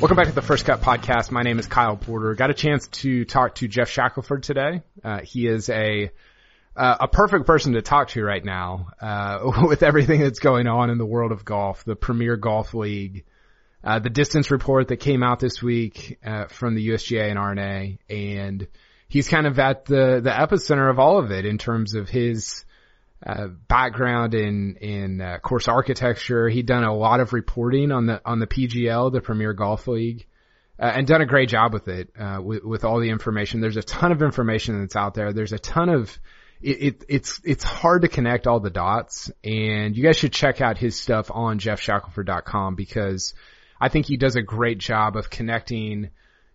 Welcome back to the First Cut podcast. My name is Kyle Porter. Got a chance to talk to Geoff Shackelford today. Uh, he is a uh, a perfect person to talk to right now uh, with everything that's going on in the world of golf, the Premier Golf League, uh, the distance report that came out this week uh, from the USGA and R&A, and he's kind of at the the epicenter of all of it in terms of his uh, background in in uh, course architecture. He'd done a lot of reporting on the on the PGL, the Premier Golf League, uh, and done a great job with it uh, with, with all the information. There's a ton of information that's out there. There's a ton of it, it, it's it's hard to connect all the dots, and you guys should check out his stuff on geoffshackelford.com because I think he does a great job of connecting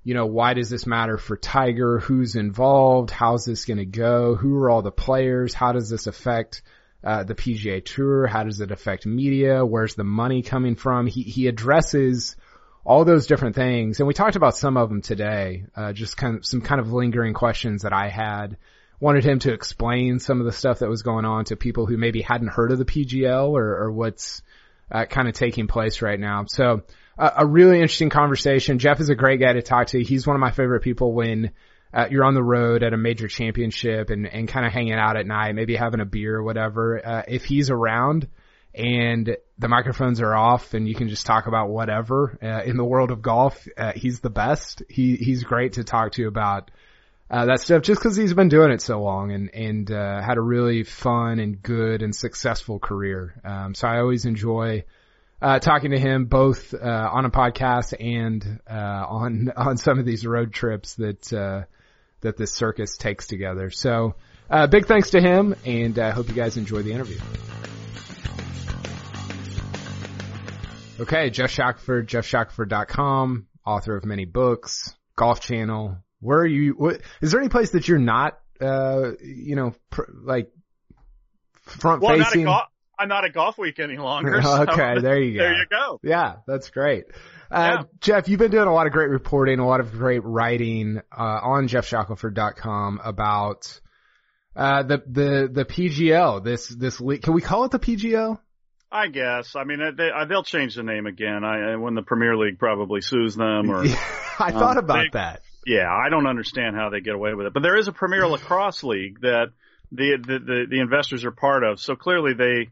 you know, why does this matter for Tiger? Who's involved? How's this going to go? Who are all the players? How does this affect uh, the PGA Tour? How does it affect media? Where's the money coming from? He he addresses all those different things, and we talked about some of them today. Uh, just kind of some kind of lingering questions that I had. Wanted him to explain some of the stuff that was going on to people who maybe hadn't heard of the PGL or, or what's uh, kind of taking place right now. So a, a really interesting conversation. Geoff is a great guy to talk to. He's one of my favorite people when uh, you're on the road at a major championship and, and kind of hanging out at night, maybe having a beer or whatever. Uh, if he's around and the microphones are off and you can just talk about whatever, uh, in the world of golf, uh, he's the best. He, he's great to talk to about, uh, that stuff just cause he's been doing it so long and, and, uh, had a really fun and good and successful career. Um, so I always enjoy, uh, talking to him both uh, on a podcast and uh, on on some of these road trips that uh, that this circus takes together. So, uh, big thanks to him, and I hope you guys enjoy the interview. Okay, Geoff Shackelford, geoffshackelford.com, author of many books, Golf Channel. Where are you? What, is there any place that you're not, uh, you know, pr- like front well, facing? I'm not at Golf Week any longer. okay, there you go. There you go. Yeah, that's great. Uh, Yeah. Geoff, you've been doing a lot of great reporting, a lot of great writing uh, on geoffshackelford.com about uh, the the the PGL. This this league. Can we call it the PGL? I guess. I mean, they, uh, they'll change the name again. I when the Premier League probably sues them, or I thought Um, about they- that. yeah, I don't understand how they get away with it. But there is a Premier Lacrosse League that the the the, the investors are part of. So clearly they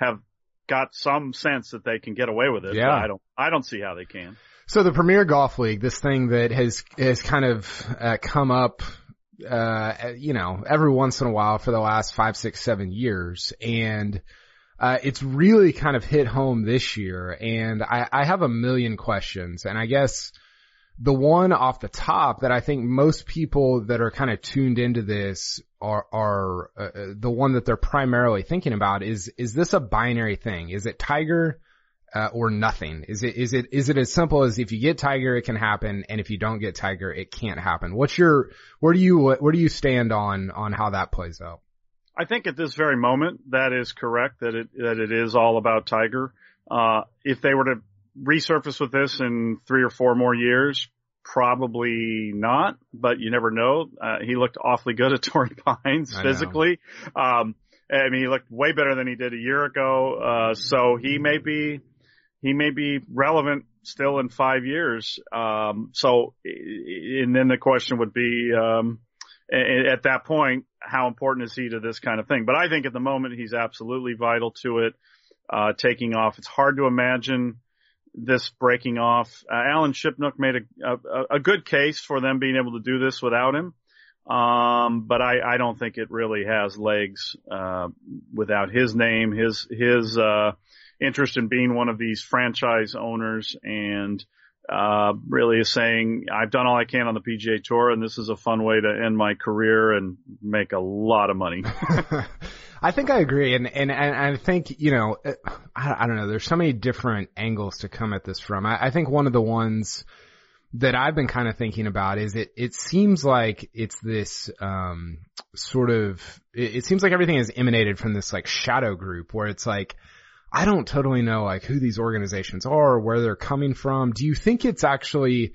have got some sense that they can get away with it. Yeah. I don't. I don't see how they can. So the Premier Golf League, this thing that has has kind of uh, come up, uh, you know, every once in a while for the last five, six, seven years, and uh, it's really kind of hit home this year. And I, I have a million questions, and I guess the one off the top that I think most people that are kind of tuned into this are are uh, uh, the one that they're primarily thinking about is is this a binary thing? Is it Tiger? uh, or nothing? Is it is it is it as simple as if you get Tiger, it can happen, and if you don't get Tiger, it can't happen? What's your where do you where do you stand on on how that plays out? I think at this very moment that is correct that it that it is all about Tiger. Uh, if they were to resurface with this in three or four more years, probably not. But you never know. Uh, he looked awfully good at Torrey Pines physically. Um, I mean, he looked way better than he did a year ago. Uh, so he may be he may be relevant still in five years. Um, so and then the question would be. Um, at that point, how important is he to this kind of thing? But I think at the moment he's absolutely vital to it, uh, taking off. It's hard to imagine this breaking off. Uh, Alan Shipnuck made a, a, a good case for them being able to do this without him. Um, but I, I don't think it really has legs, uh, without his name, his, his, uh, interest in being one of these franchise owners and, uh, really is saying, I've done all I can on the PGA tour and this is a fun way to end my career and make a lot of money. I think I agree, and and and I think you know, I, I don't know. There's so many different angles to come at this from. I, I think one of the ones that I've been kind of thinking about is it. It seems like it's this um sort of. It, it seems like everything is emanated from this like shadow group where it's like. I don't totally know like who these organizations are, or where they're coming from. Do you think it's actually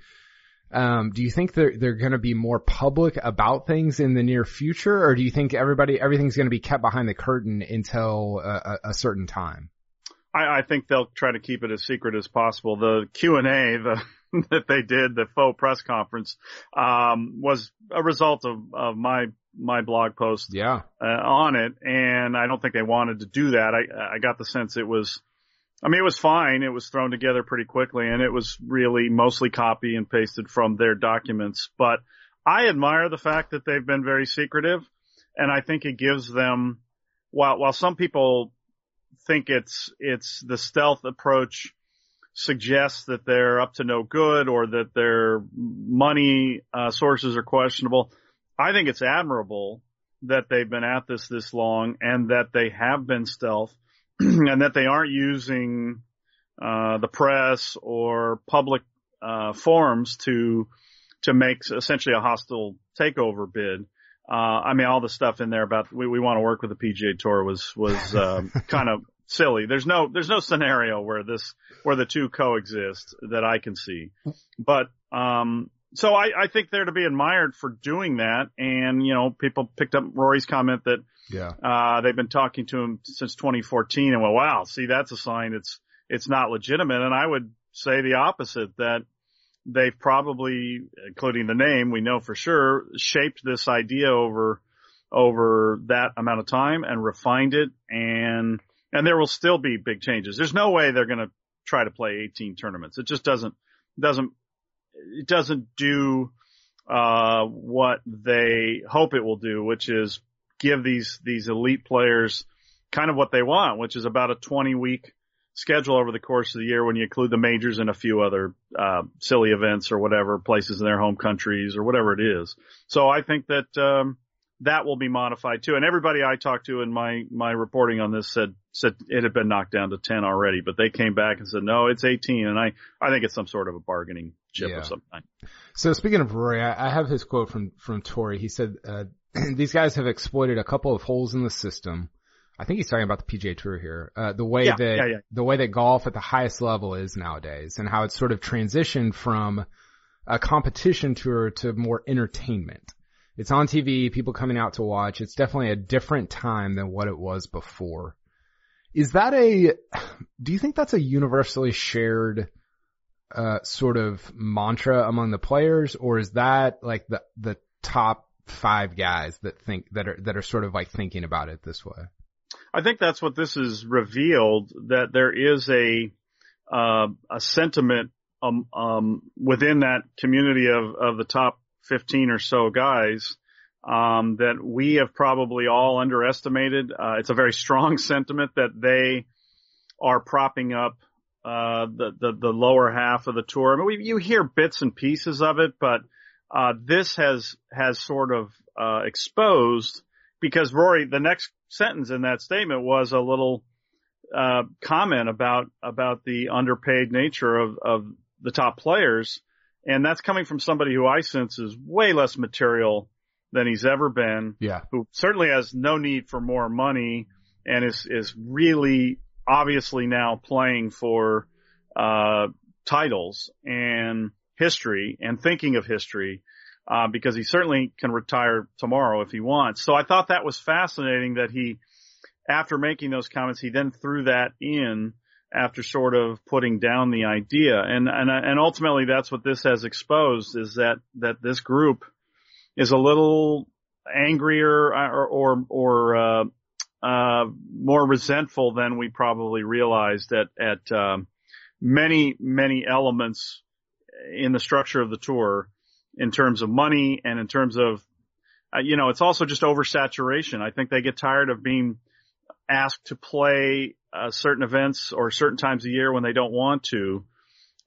um, do you think they're they're going to be more public about things in the near future, or do you think everybody everything's going to be kept behind the curtain until a, a certain time? I, I, think they'll try to keep it as secret as possible. The Q and A the, that they did, the faux press conference, um, was a result of, of my my blog post yeah. Uh, on it, and I don't think they wanted to do that. I I got the sense it was I mean, it was fine. It was thrown together pretty quickly and it was really mostly copy and pasted from their documents. But I admire the fact that they've been very secretive and I think it gives them, while, while some people think it's, it's the stealth approach suggests that they're up to no good or that their money uh, sources are questionable. I think it's admirable that they've been at this this long and that they have been stealth and that they aren't using uh, the press or public uh, forums to to make essentially a hostile takeover bid. Uh, I mean, all the stuff in there about we, we want to work with the PGA Tour was was um, kind of silly. There's no there's no scenario where this where the two coexist that I can see. But um, so I, I think they're to be admired for doing that. And, you know, people picked up Rory's comment that, yeah, uh, they've been talking to him since 2014 and well, wow, see, that's a sign it's, it's not legitimate. And I would say the opposite that they've probably, including the name, we know for sure, shaped this idea over, over that amount of time and refined it. And, and there will still be big changes. There's no way they're going to try to play 18 tournaments. It just doesn't, doesn't it doesn't do uh, what they hope it will do, which is give these these elite players kind of what they want, which is about a 20 week schedule over the course of the year when you include the majors and a few other uh, silly events or whatever places in their home countries or whatever it is. So I think that um, that will be modified too. And everybody I talked to in my my reporting on this said said it had been knocked down to 10 already, but they came back and said no, it's 18. And I I think it's some sort of a bargaining chip yeah. of some kind. So speaking of Rory, I, I have his quote from from Torrey. He said uh, these guys have exploited a couple of holes in the system. I think he's talking about the PGA Tour here. Uh, the way yeah, that yeah, the way that golf at the highest level is nowadays, and how it's sort of transitioned from a competition tour to more entertainment. It's on TV, people coming out to watch. It's definitely a different time than what it was before. Is that a, do you think that's a universally shared, uh, sort of mantra among the players or is that like the, the top five guys that think, that are, that are sort of like thinking about it this way? I think that's what this has revealed that there is a, uh, a sentiment, um, um, within that community of, of the top 15 or so guys um, that we have probably all underestimated. Uh, it's a very strong sentiment that they are propping up uh, the, the, the lower half of the tour. I mean, we, you hear bits and pieces of it, but uh, this has has sort of uh, exposed because Rory, the next sentence in that statement was a little uh, comment about about the underpaid nature of of the top players and that's coming from somebody who I sense is way less material than he's ever been. Yeah. Who certainly has no need for more money and is, is really obviously now playing for, uh, titles and history and thinking of history. Uh, because he certainly can retire tomorrow if he wants. So I thought that was fascinating that he, after making those comments, he then threw that in after sort of putting down the idea. And, and, and ultimately that's what this has exposed is that, that this group is a little angrier or, or, or, uh, uh, more resentful than we probably realized at, at, um, many, many elements in the structure of the tour in terms of money and in terms of uh, you know, it's also just oversaturation. I think they get tired of being asked to play uh, certain events or certain times a year when they don't want to.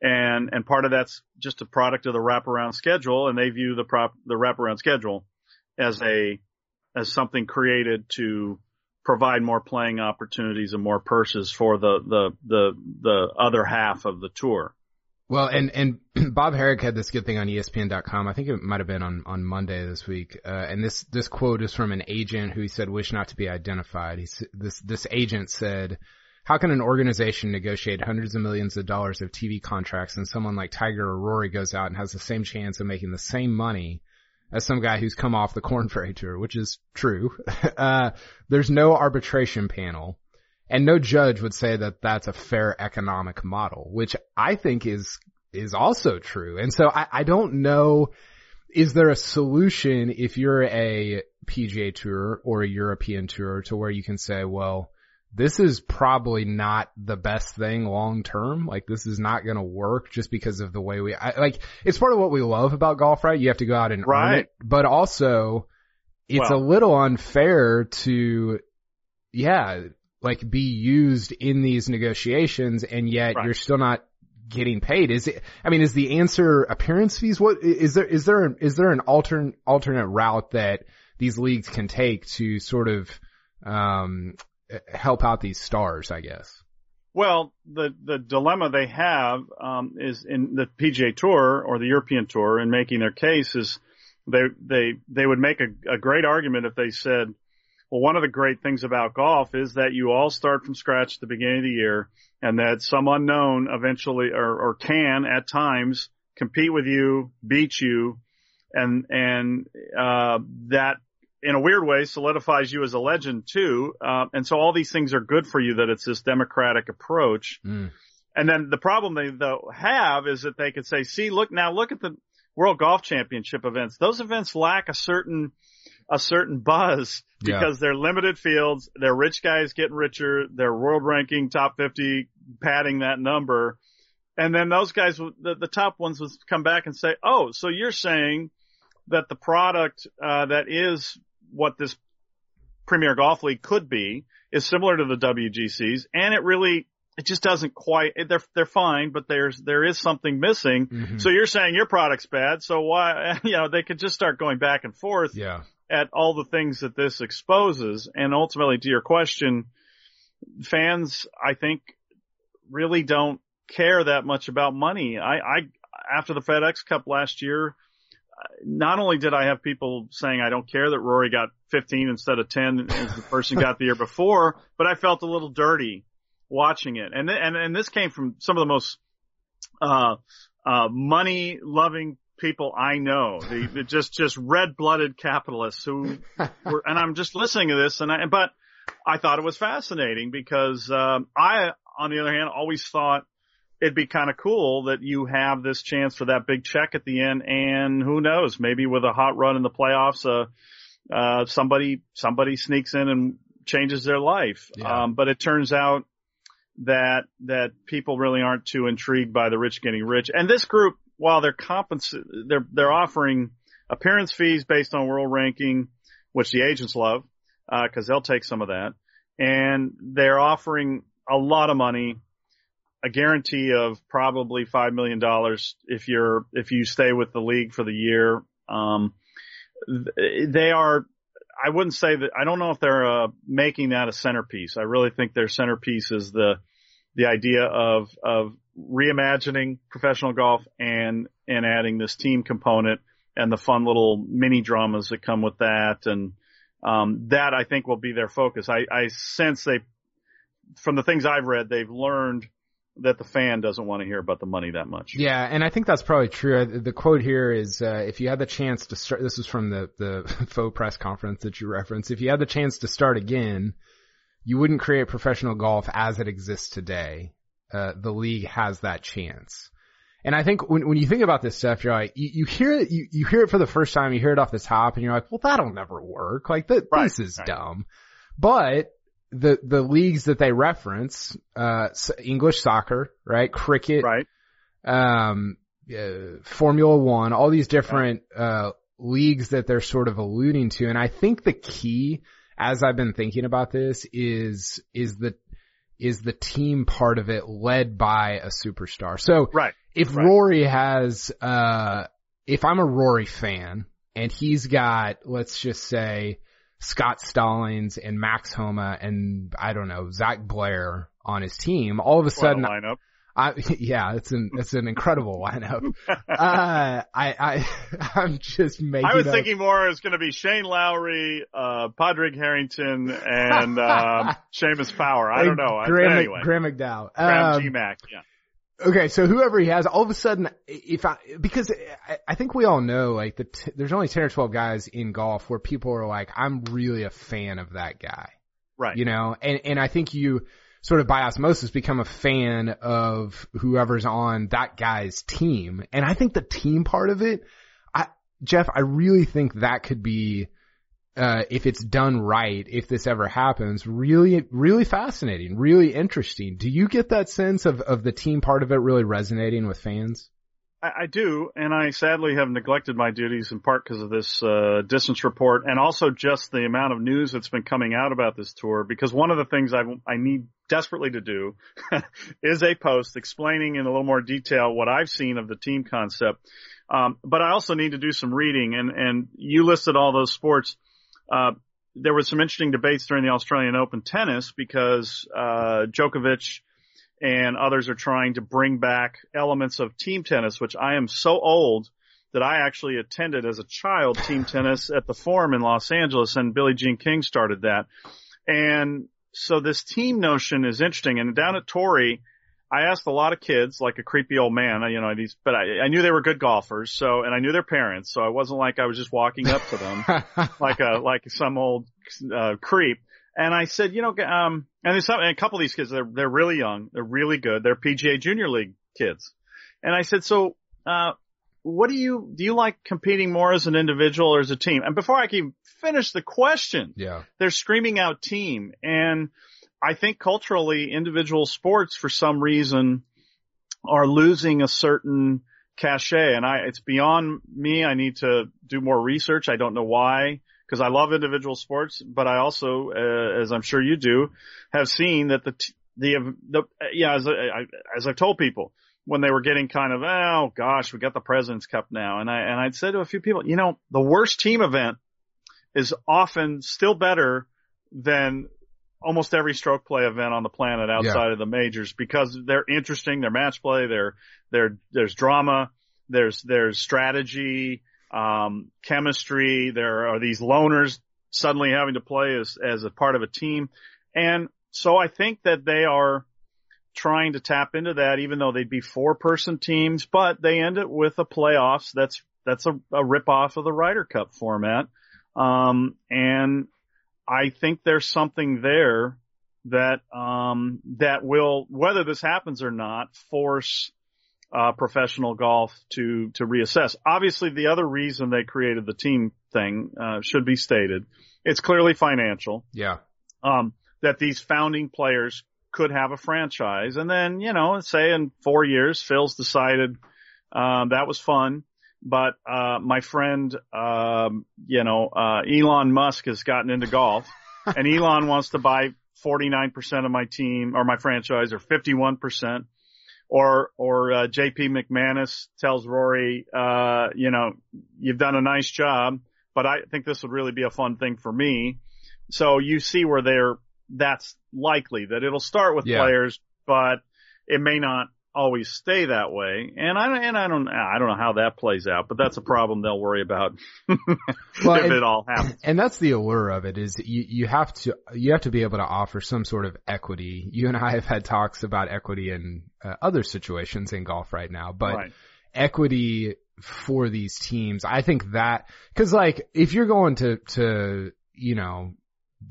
And, and part of that's just a product of the wraparound schedule and they view the prop, the wraparound schedule as a, as something created to provide more playing opportunities and more purses for the, the, the, the other half of the tour. Well, and, and Bob Harig had this good thing on ESPN.com. I think it might have been on, on Monday this week. Uh, and this, this quote is from an agent who he said wish not to be identified. He, this, this agent said, how can an organization negotiate hundreds of millions of dollars of TV contracts and someone like Tiger or Rory goes out and has the same chance of making the same money as some guy who's come off the Korn Ferry Tour, which is true. uh, there's no arbitration panel and no judge would say that that's a fair economic model, which I think is, is also true. And so I, I don't know, is there a solution if you're a PGA tour or a European tour to where you can say, well, this is probably not the best thing long term. Like this is not going to work just because of the way we, I, like, it's part of what we love about golf, right? You have to go out and right. earn it, but also it's well, a little unfair to, yeah, like be used in these negotiations and yet right. you're still not getting paid. Is it, I mean, is the answer appearance fees? What, is there, is there, is there an alternate, alternate route that these leagues can take to sort of, um, help out these stars, I guess? Well, the, the dilemma they have, um, is in the PGA Tour or the European Tour in making their case is they, they, they would make a, a great argument if they said, well, one of the great things about golf is that you all start from scratch at the beginning of the year and that some unknown eventually or, or can at times compete with you, beat you, and, and, uh, that in a weird way solidifies you as a legend too. Uh, and so all these things are good for you that it's this democratic approach. Mm. And then the problem they though have is that they could say, see, look now, look at the World Golf Championship events. Those events lack a certain a certain buzz because yeah. they're limited fields. They're rich guys getting richer. They're world ranking top 50 padding that number. And then those guys, the, the top ones would come back and say, Oh, so you're saying that the product, uh, that is what this Premier Golf League could be is similar to the WGCs and it really, it just doesn't quite, they're, they're fine, but there's, there is something missing. Mm-hmm. So you're saying your product's bad. So why, you know, they could just start going back and forth. Yeah at all the things that this exposes. And ultimately to your question, fans, I think really don't care that much about money. I, I, after the FedEx Cup last year, not only did I have people saying I don't care that Rory got 15 instead of 10 as the person got the year before, but I felt a little dirty watching it. And, and, and this came from some of the most, uh, uh, money loving people I know, the, the just just red blooded capitalists who were, and I'm just listening to this, and I but I thought it was fascinating because um, I, on the other hand, always thought it'd be kind of cool that you have this chance for that big check at the end, and who knows, maybe with a hot run in the playoffs, uh, uh, somebody somebody sneaks in and changes their life. Yeah. Um, but it turns out that that people really aren't too intrigued by the rich getting rich, and this group while they're compens- they're they're offering appearance fees based on world ranking, which the agents love uh, because uh, they'll take some of that, and they're offering a lot of money, a guarantee of probably five million dollars if you're if you stay with the league for the year. Um, they are. I wouldn't say that. I don't know if they're uh, making that a centerpiece. I really think their centerpiece is the the idea of of reimagining professional golf and and adding this team component and the fun little mini dramas that come with that and um, that I think will be their focus. I, I sense they from the things I've read they've learned that the fan doesn't want to hear about the money that much. Yeah, and I think that's probably true. The quote here is, uh, if you had the chance to start, this is from the, the faux press conference that you referenced, if you had the chance to start again, you wouldn't create professional golf as it exists today uh, the league has that chance. And I think when, when you think about this stuff, you're like, you, you hear it, you, you hear it for the first time, you hear it off the top and you're like, well, that'll never work. Like the, right, this is right. dumb. But the, the leagues that they reference, uh, English soccer, right? Cricket, right. Um, uh, Formula One, all these different, uh, leagues that they're sort of alluding to. And I think the key, as I've been thinking about this, is, is the, is the team part of it led by a superstar. So Right. if Right. Rory has, uh, if I'm a Rory fan and he's got, let's just say, Scott Stallings and Max Homa and I don't know, Zach Blair on his team, all of a sudden lineup. I, yeah, it's an, it's an incredible lineup. Uh, I, I, I'm just making. I was up- thinking more it was going to be Shane Lowry, uh, Padraig Harrington, and um, Seamus Power. I don't know. Graham, anyway, Graham McDowell. Graham Um, G Mac. Yeah. Okay, so whoever he has, all of a sudden, if I, because I, I think we all know, like, the t- there's only 10 or 12 guys in golf where people are like, I'm really a fan of that guy. Right. You know, and, and I think you sort of by osmosis become a fan of whoever's on that guy's team. And I think the team part of it, I, Geoff, I really think that could be, uh, if it's done right, if this ever happens, really, really fascinating, really interesting. Do you get that sense of, of the team part of it really resonating with fans? I, I do, and I sadly have neglected my duties in part because of this uh, distance report, and also just the amount of news that's been coming out about this tour. Because one of the things I I need desperately to do is a post explaining in a little more detail what I've seen of the team concept. Um, but I also need to do some reading, and and you listed all those sports. Uh, there was some interesting debates during the Australian Open tennis because uh, Djokovic and others are trying to bring back elements of team tennis, which I am so old that I actually attended as a child team tennis at the Forum in Los Angeles, and Billie Jean King started that. And so this team notion is interesting. And down at Torrey, I asked a lot of kids, like a creepy old man, you know, these, but I, I knew they were good golfers, so, and I knew their parents, so I wasn't like I was just walking up to them like a, like some old, uh, creep. And I said, you know, um, and there's some, and a couple of these kids, they're, they're really young. They're really good. They're PGA Junior League kids. And I said, so, uh, what do you, do you like competing more as an individual or as a team? And before I can finish the question, yeah. they're screaming out team. And I think culturally individual sports for some reason are losing a certain cachet and I, it's beyond me. I need to do more research. I don't know why because I love individual sports, but I also, uh, as I'm sure you do, have seen that the, t- the, the, yeah, as I, as I've told people when they were getting kind of, oh gosh, we got the President's Cup now. And I, and I'd said to a few people, you know, the worst team event is often still better than almost every stroke play event on the planet outside yeah. of the majors because they're interesting, they're match play, they're, they're, there's drama, there's, there's strategy, um, chemistry. There are these loners suddenly having to play as, as a part of a team. And so I think that they are trying to tap into that, even though they'd be four person teams, but they end it with a playoffs. That's, that's a, a rip off of the Ryder Cup format. Um, and I think there's something there that, um, that will, whether this happens or not, force, uh, professional golf to, to reassess. Obviously the other reason they created the team thing, uh, should be stated. It's clearly financial. Yeah. Um, that these founding players could have a franchise and then, you know, say in four years, Phil's decided, um, that was fun. But, uh, my friend, um, you know, uh, Elon Musk has gotten into golf and Elon wants to buy 49% of my team or my franchise or 51% or or uh, JP McManus tells Rory, uh, you know, you've done a nice job, but I think this would really be a fun thing for me. So you see where they're that's likely that it'll start with Yeah. players, but it may not always stay that way. And I and I don't I don't know how that plays out, but that's a problem they'll worry about Well, if and- it all happens. And that's the allure of it is you, you have to, you have to be able to offer some sort of equity. You and I have had talks about equity in uh, other situations in golf right now, but right. equity for these teams, I think that, cause like if you're going to, to, you know,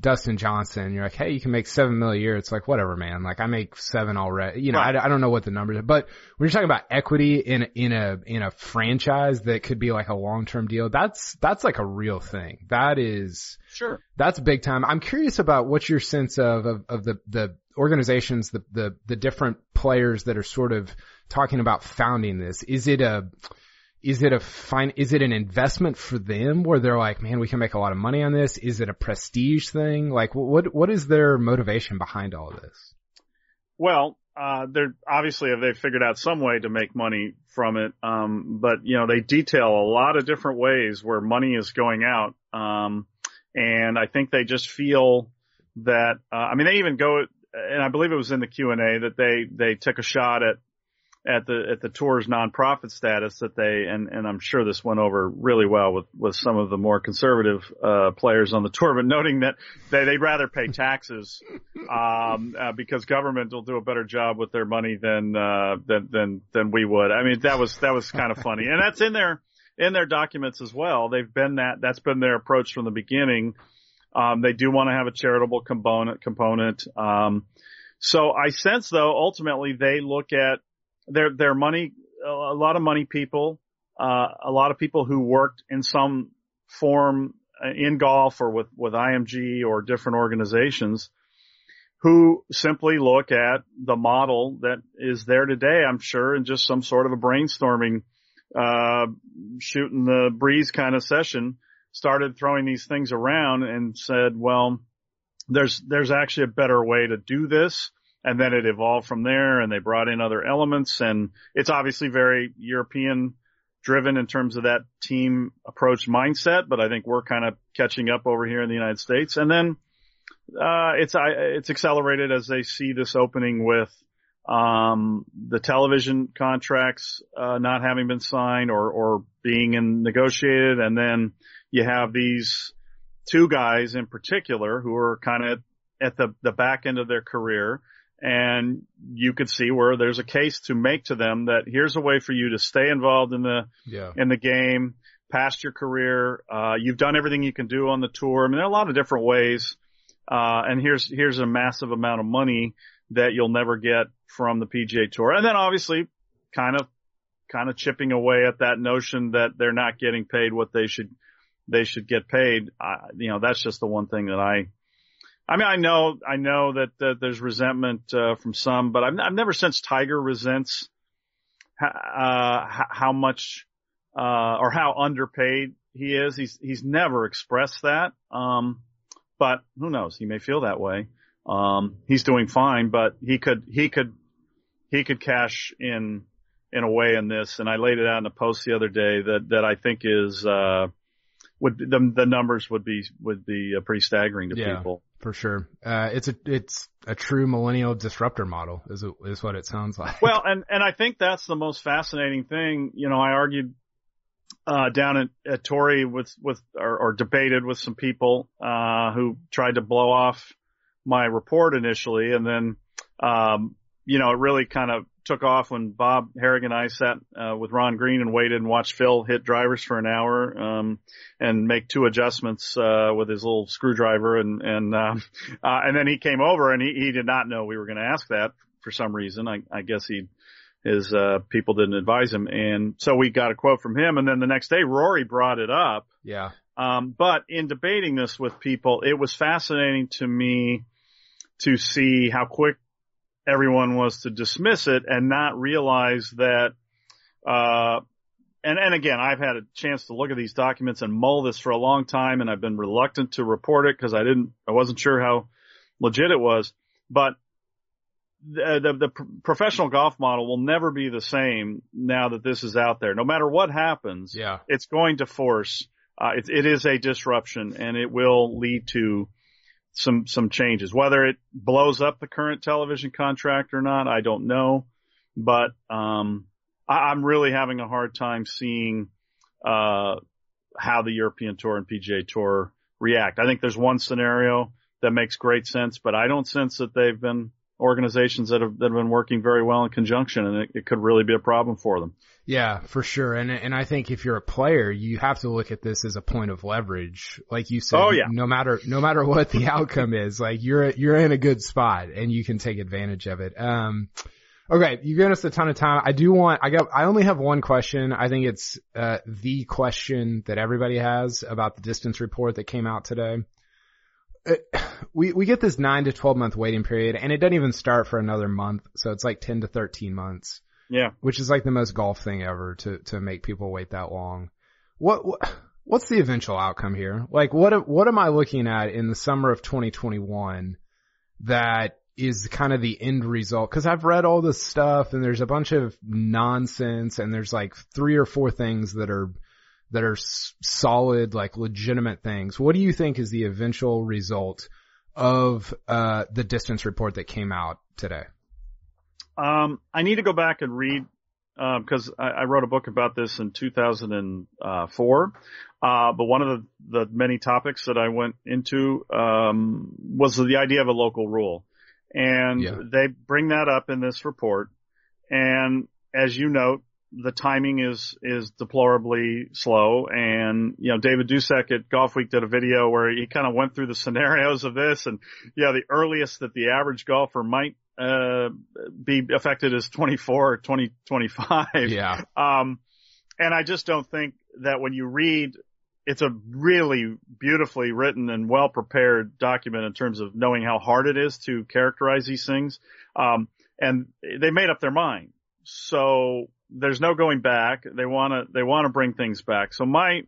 Dustin Johnson, you're like, hey, you can make seven mil a year. It's like, whatever, man. Like I make seven already. You know, Right. I, I don't know what the numbers are, but when you're talking about equity in, in a, in a franchise that could be like a long-term deal, that's, that's like a real thing. That is, Sure. that's big time. I'm curious about what's your sense of, of, of the, the organizations, the, the, the different players that are sort of talking about founding this. Is it a, is it a fine, is it an investment for them where they're like, man, we can make a lot of money on this? Is it a prestige thing? Like what, what is their motivation behind all of this? Well, uh, they're obviously they figured out some way to make money from it. Um, but you know, they detail a lot of different ways where money is going out. Um, and I think they just feel that, uh, I mean, they even go, and I believe it was in the Q and A that they, they took a shot at at the at the tour's nonprofit status that they and and I'm sure this went over really well with with some of the more conservative uh, players on the tour, but noting that they they'd rather pay taxes um, uh, because government will do a better job with their money than uh, than than than we would. I mean that was that was kind of funny, and that's in their in their documents as well. They've been that that's been their approach from the beginning. Um, they do want to have a charitable component component. Um, so I sense though ultimately they look at they're, they're money, a lot of money people, uh, a lot of people who worked in some form uh, in golf or with, with IMG or different organizations who simply look at the model that is there today, I'm sure, in just some sort of a brainstorming, uh, shooting the breeze kind of session, started throwing these things around and said, well, there's, there's actually a better way to do this and then it evolved from there and they brought in other elements and it's obviously very European driven in terms of that team approach mindset, but I think we're kind of catching up over here in the United States. And then, uh, it's, it's accelerated as they see this opening with, um, the television contracts, uh, not having been signed or, or being in negotiated. And then you have these two guys in particular who are kind of at the, the back end of their career and you could see where there's a case to make to them that here's a way for you to stay involved in the yeah. in the game past your career. Uh, you've done everything you can do on the tour. I mean, there are a lot of different ways. Uh, and here's here's a massive amount of money that you'll never get from the PGA Tour. And then obviously, kind of kind of chipping away at that notion that they're not getting paid what they should they should get paid. Uh, you know, that's just the one thing that I I mean, I know, I know that, that there's resentment uh, from some, but I've, I've never sensed Tiger resents uh, how much uh, or how underpaid he is. He's he's never expressed that. Um, but who knows? He may feel that way. Um, he's doing fine, but he could he could he could cash in in a way in this. And I laid it out in a post the other day that that I think is uh, would the the numbers would be would be uh, pretty staggering to yeah. people for sure. Uh, it's a it's a true millennial disruptor model, is is what it sounds like. Well, and and I think that's the most fascinating thing. You know, I argued uh, down at, at Torrey with with or, or debated with some people uh, who tried to blow off my report initially, and then um, you know it really kind of took off when Bob Harig and I sat uh, with Ron Green and waited and watched Phil hit drivers for an hour um, and make two adjustments uh, with his little screwdriver, and and um, uh, and then he came over and he, he did not know we were going to ask that for some reason. I, I guess he his uh, people didn't advise him, and so we got a quote from him, and then the next day Rory brought it up. Yeah. Um, but in debating this with people, it was fascinating to me to see how quick everyone was to dismiss it and not realize that, uh, and, and again, I've had a chance to look at these documents and mull this for a long time and I've been reluctant to report it because I didn't, I wasn't sure how legit it was, but the, the, the professional golf model will never be the same now that this is out there. No matter what happens, yeah. it's going to force, uh, it, it is a disruption and it will lead to some some changes. Whether it blows up the current television contract or not, I don't know. But um, I, I'm really having a hard time seeing uh, how the European Tour and PGA Tour react. I think there's one scenario that makes great sense, but I don't sense that they've been organizations that have, that have been working very well in conjunction and it, it could really be a problem for them. Yeah, for sure. And and I think if you're a player, you have to look at this as a point of leverage. Like you said, oh, yeah. no matter no matter what the outcome is, like you're you're in a good spot and you can take advantage of it. Um Okay, you've given us a ton of time. I do want, I got, I only have one question. I think it's, uh, the question that everybody has about the distance report that came out today. Uh, we, we get this nine to 12 month waiting period and it doesn't even start for another month. So it's like 10 to 13 months. Yeah. Which is like the most golf thing ever to, to make people wait that long. What, what what's the eventual outcome here? Like what, what am I looking at in the summer of 2021 that is kind of the end result? Cause I've read all this stuff and there's a bunch of nonsense and there's like three or four things that are, that are s- solid, like legitimate things. What do you think is the eventual result of, uh, the distance report that came out today? Um, I need to go back and read because I, I, wrote a book about this in 2004. Uh, but one of the, the many topics that I went into um, was the idea of a local rule, and Yeah. they bring that up in this report. And as you note, the timing is is deplorably slow. And you know, David Dusek at Golf Week did a video where he kind of went through the scenarios of this, and yeah, the earliest that the average golfer might uh, be affected is 24 or 20, 25. Yeah. Um, and I just don't think that when you read, it's a really beautifully written and well prepared document in terms of knowing how hard it is to characterize these things. Um, and they made up their mind. So there's no going back. They want to, they want to bring things back. So my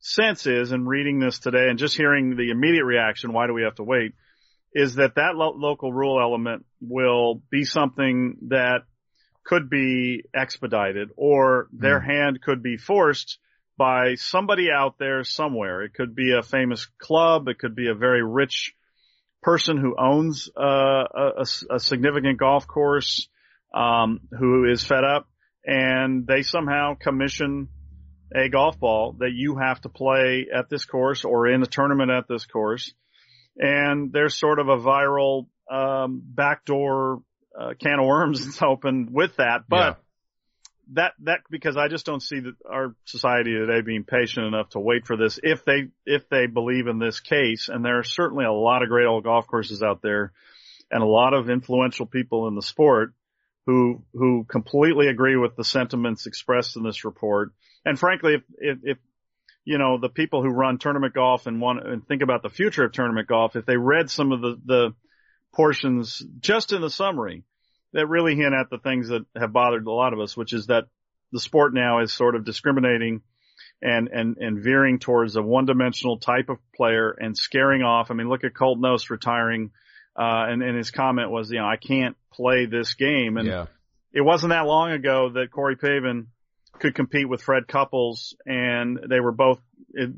sense is in reading this today and just hearing the immediate reaction, why do we have to wait? Is that that lo- local rule element will be something that could be expedited or their Mm. hand could be forced by somebody out there somewhere. It could be a famous club. It could be a very rich person who owns uh, a, a- a significant golf course um, who is fed up and they somehow commission a golf ball that you have to play at this course or in a tournament at this course. And there's sort of a viral um, backdoor uh, can of worms that's opened with that. But Yeah. that that because I just don't see that our society today being patient enough to wait for this if they if they believe in this case. And there are certainly a lot of great old golf courses out there and a lot of influential people in the sport who who completely agree with the sentiments expressed in this report. And frankly, if if, if you know the people who run tournament golf and want and think about the future of tournament golf, if they read some of the the portions just in the summary that really hint at the things that have bothered a lot of us, which is that the sport now is sort of discriminating and and and veering towards a one-dimensional type of player and scaring off. I mean, look at Colt Knost retiring, uh, and and his comment was, you know, I can't play this game, and yeah. it wasn't that long ago that Corey Pavin could compete with Fred Couples, and they were both at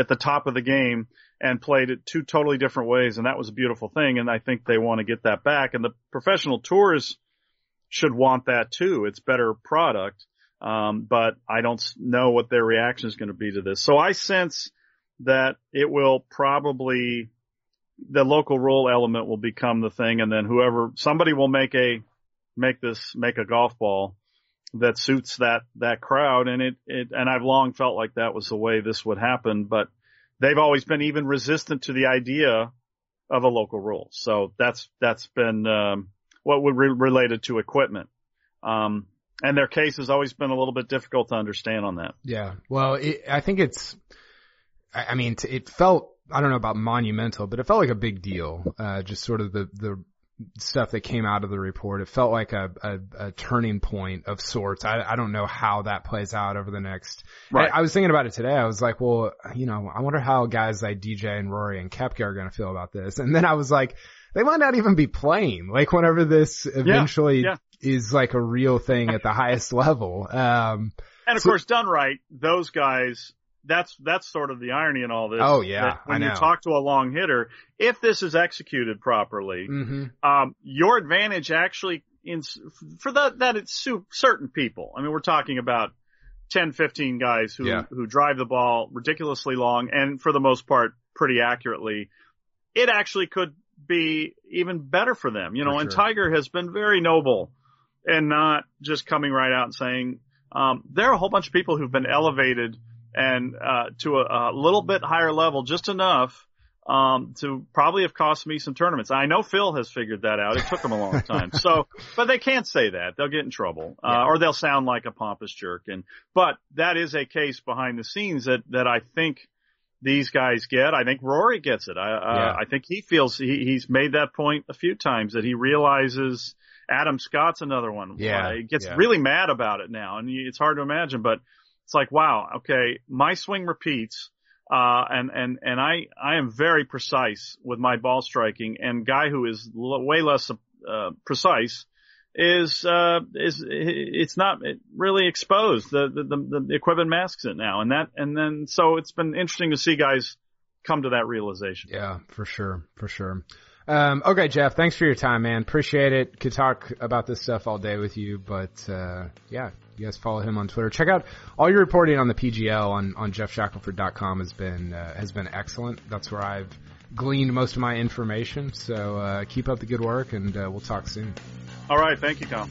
at the top of the game and played it two totally different ways, and that was a beautiful thing. And I think they want to get that back, and the professional tours should want that too. It's better product, um, but I don't know what their reaction is going to be to this. So I sense that it will probably the local rule element will become the thing, and then whoever somebody will make a make this make a golf ball that suits that that crowd and it it and I've long felt like that was the way this would happen but they've always been even resistant to the idea of a local rule. So that's that's been um what would re- related to equipment. Um and their case has always been a little bit difficult to understand on that. Yeah. Well, it, I think it's, I I mean, t- it felt, I don't know about monumental, but it felt like a big deal. Uh, just sort of the, the stuff that came out of the report. It felt like a, a, a turning point of sorts. I, I don't know how that plays out over the next, Right. I, I was thinking about it today. I was like, well, you know, I wonder how guys like DJ and Rory and Koepka are going to feel about this. And then I was like, they might not even be playing. Like whenever this eventually yeah. is like a real thing at the highest level. Um, And of So- course, done right, those guys, that's, that's sort of the irony in all this. Oh, yeah, When you talk to a long hitter, if this is executed properly, hmm um, your advantage actually in, for that, that it's su- certain people. I mean, we're talking about 10, 15 guys who, Yeah. who drive the ball ridiculously long and for the most part pretty accurately. It actually could be even better for them, you know, For and. Tiger has been very noble and not just coming right out and saying, um, there are a whole bunch of people who've been elevated and, uh, to a, a little bit higher level, just enough, um, to probably have cost me some tournaments. I know Phil has figured that out. It took him a long time. So, but they can't say that. They'll get in trouble, uh, or they'll sound like a pompous jerk. And, but that is a case behind the scenes that, that I think these guys get. I think Rory gets it. I, uh, I think he feels he, he's made that point a few times that he realizes Adam Scott's another one. Yeah, Uh, he gets yeah. really mad about it now, and it's hard to imagine, but it's like, wow, okay, my swing repeats. Uh, and, and, and I, I am very precise with my ball striking and guy who is l- way less, uh, precise is, uh, is, it's not really exposed. The, the, the, the equipment masks it now. And that, and then, so it's been interesting to see guys come to that realization. Yeah, for sure, for sure. Um, okay, Geoff, thanks for your time, man. Appreciate it. Could talk about this stuff all day with you, but uh, yeah, you guys follow him on Twitter. Check out all your reporting on the PGL on on geoffshackelford.com has been uh, has been excellent. That's where I've gleaned most of my information. So uh, keep up the good work, and uh, we'll talk soon. All right. Thank you, Tom.